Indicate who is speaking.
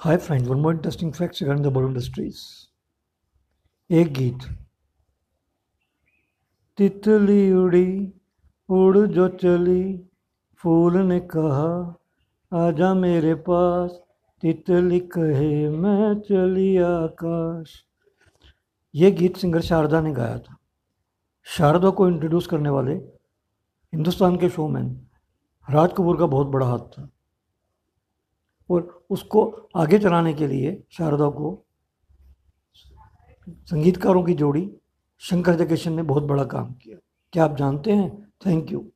Speaker 1: Hi friends, one more interesting facts regarding the Bollywood industries एक गीत। तितली उड़ी उड़ जो चली फूल ने कहा आजा मेरे पास तितली कहे मैं चली आकाश। ये गीत सिंगर शारदा ने गाया था। शारदा को इंट्रोड्यूस करने वाले हिंदुस्तान के शोमैन राज कपूर का बहुत बड़ा हाथ था। और उसको आगे चलाने के लिए शारदा को संगीतकारों की जोड़ी शंकर जयकिशन ने बहुत बड़ा काम किया। क्या आप जानते हैं? Thank you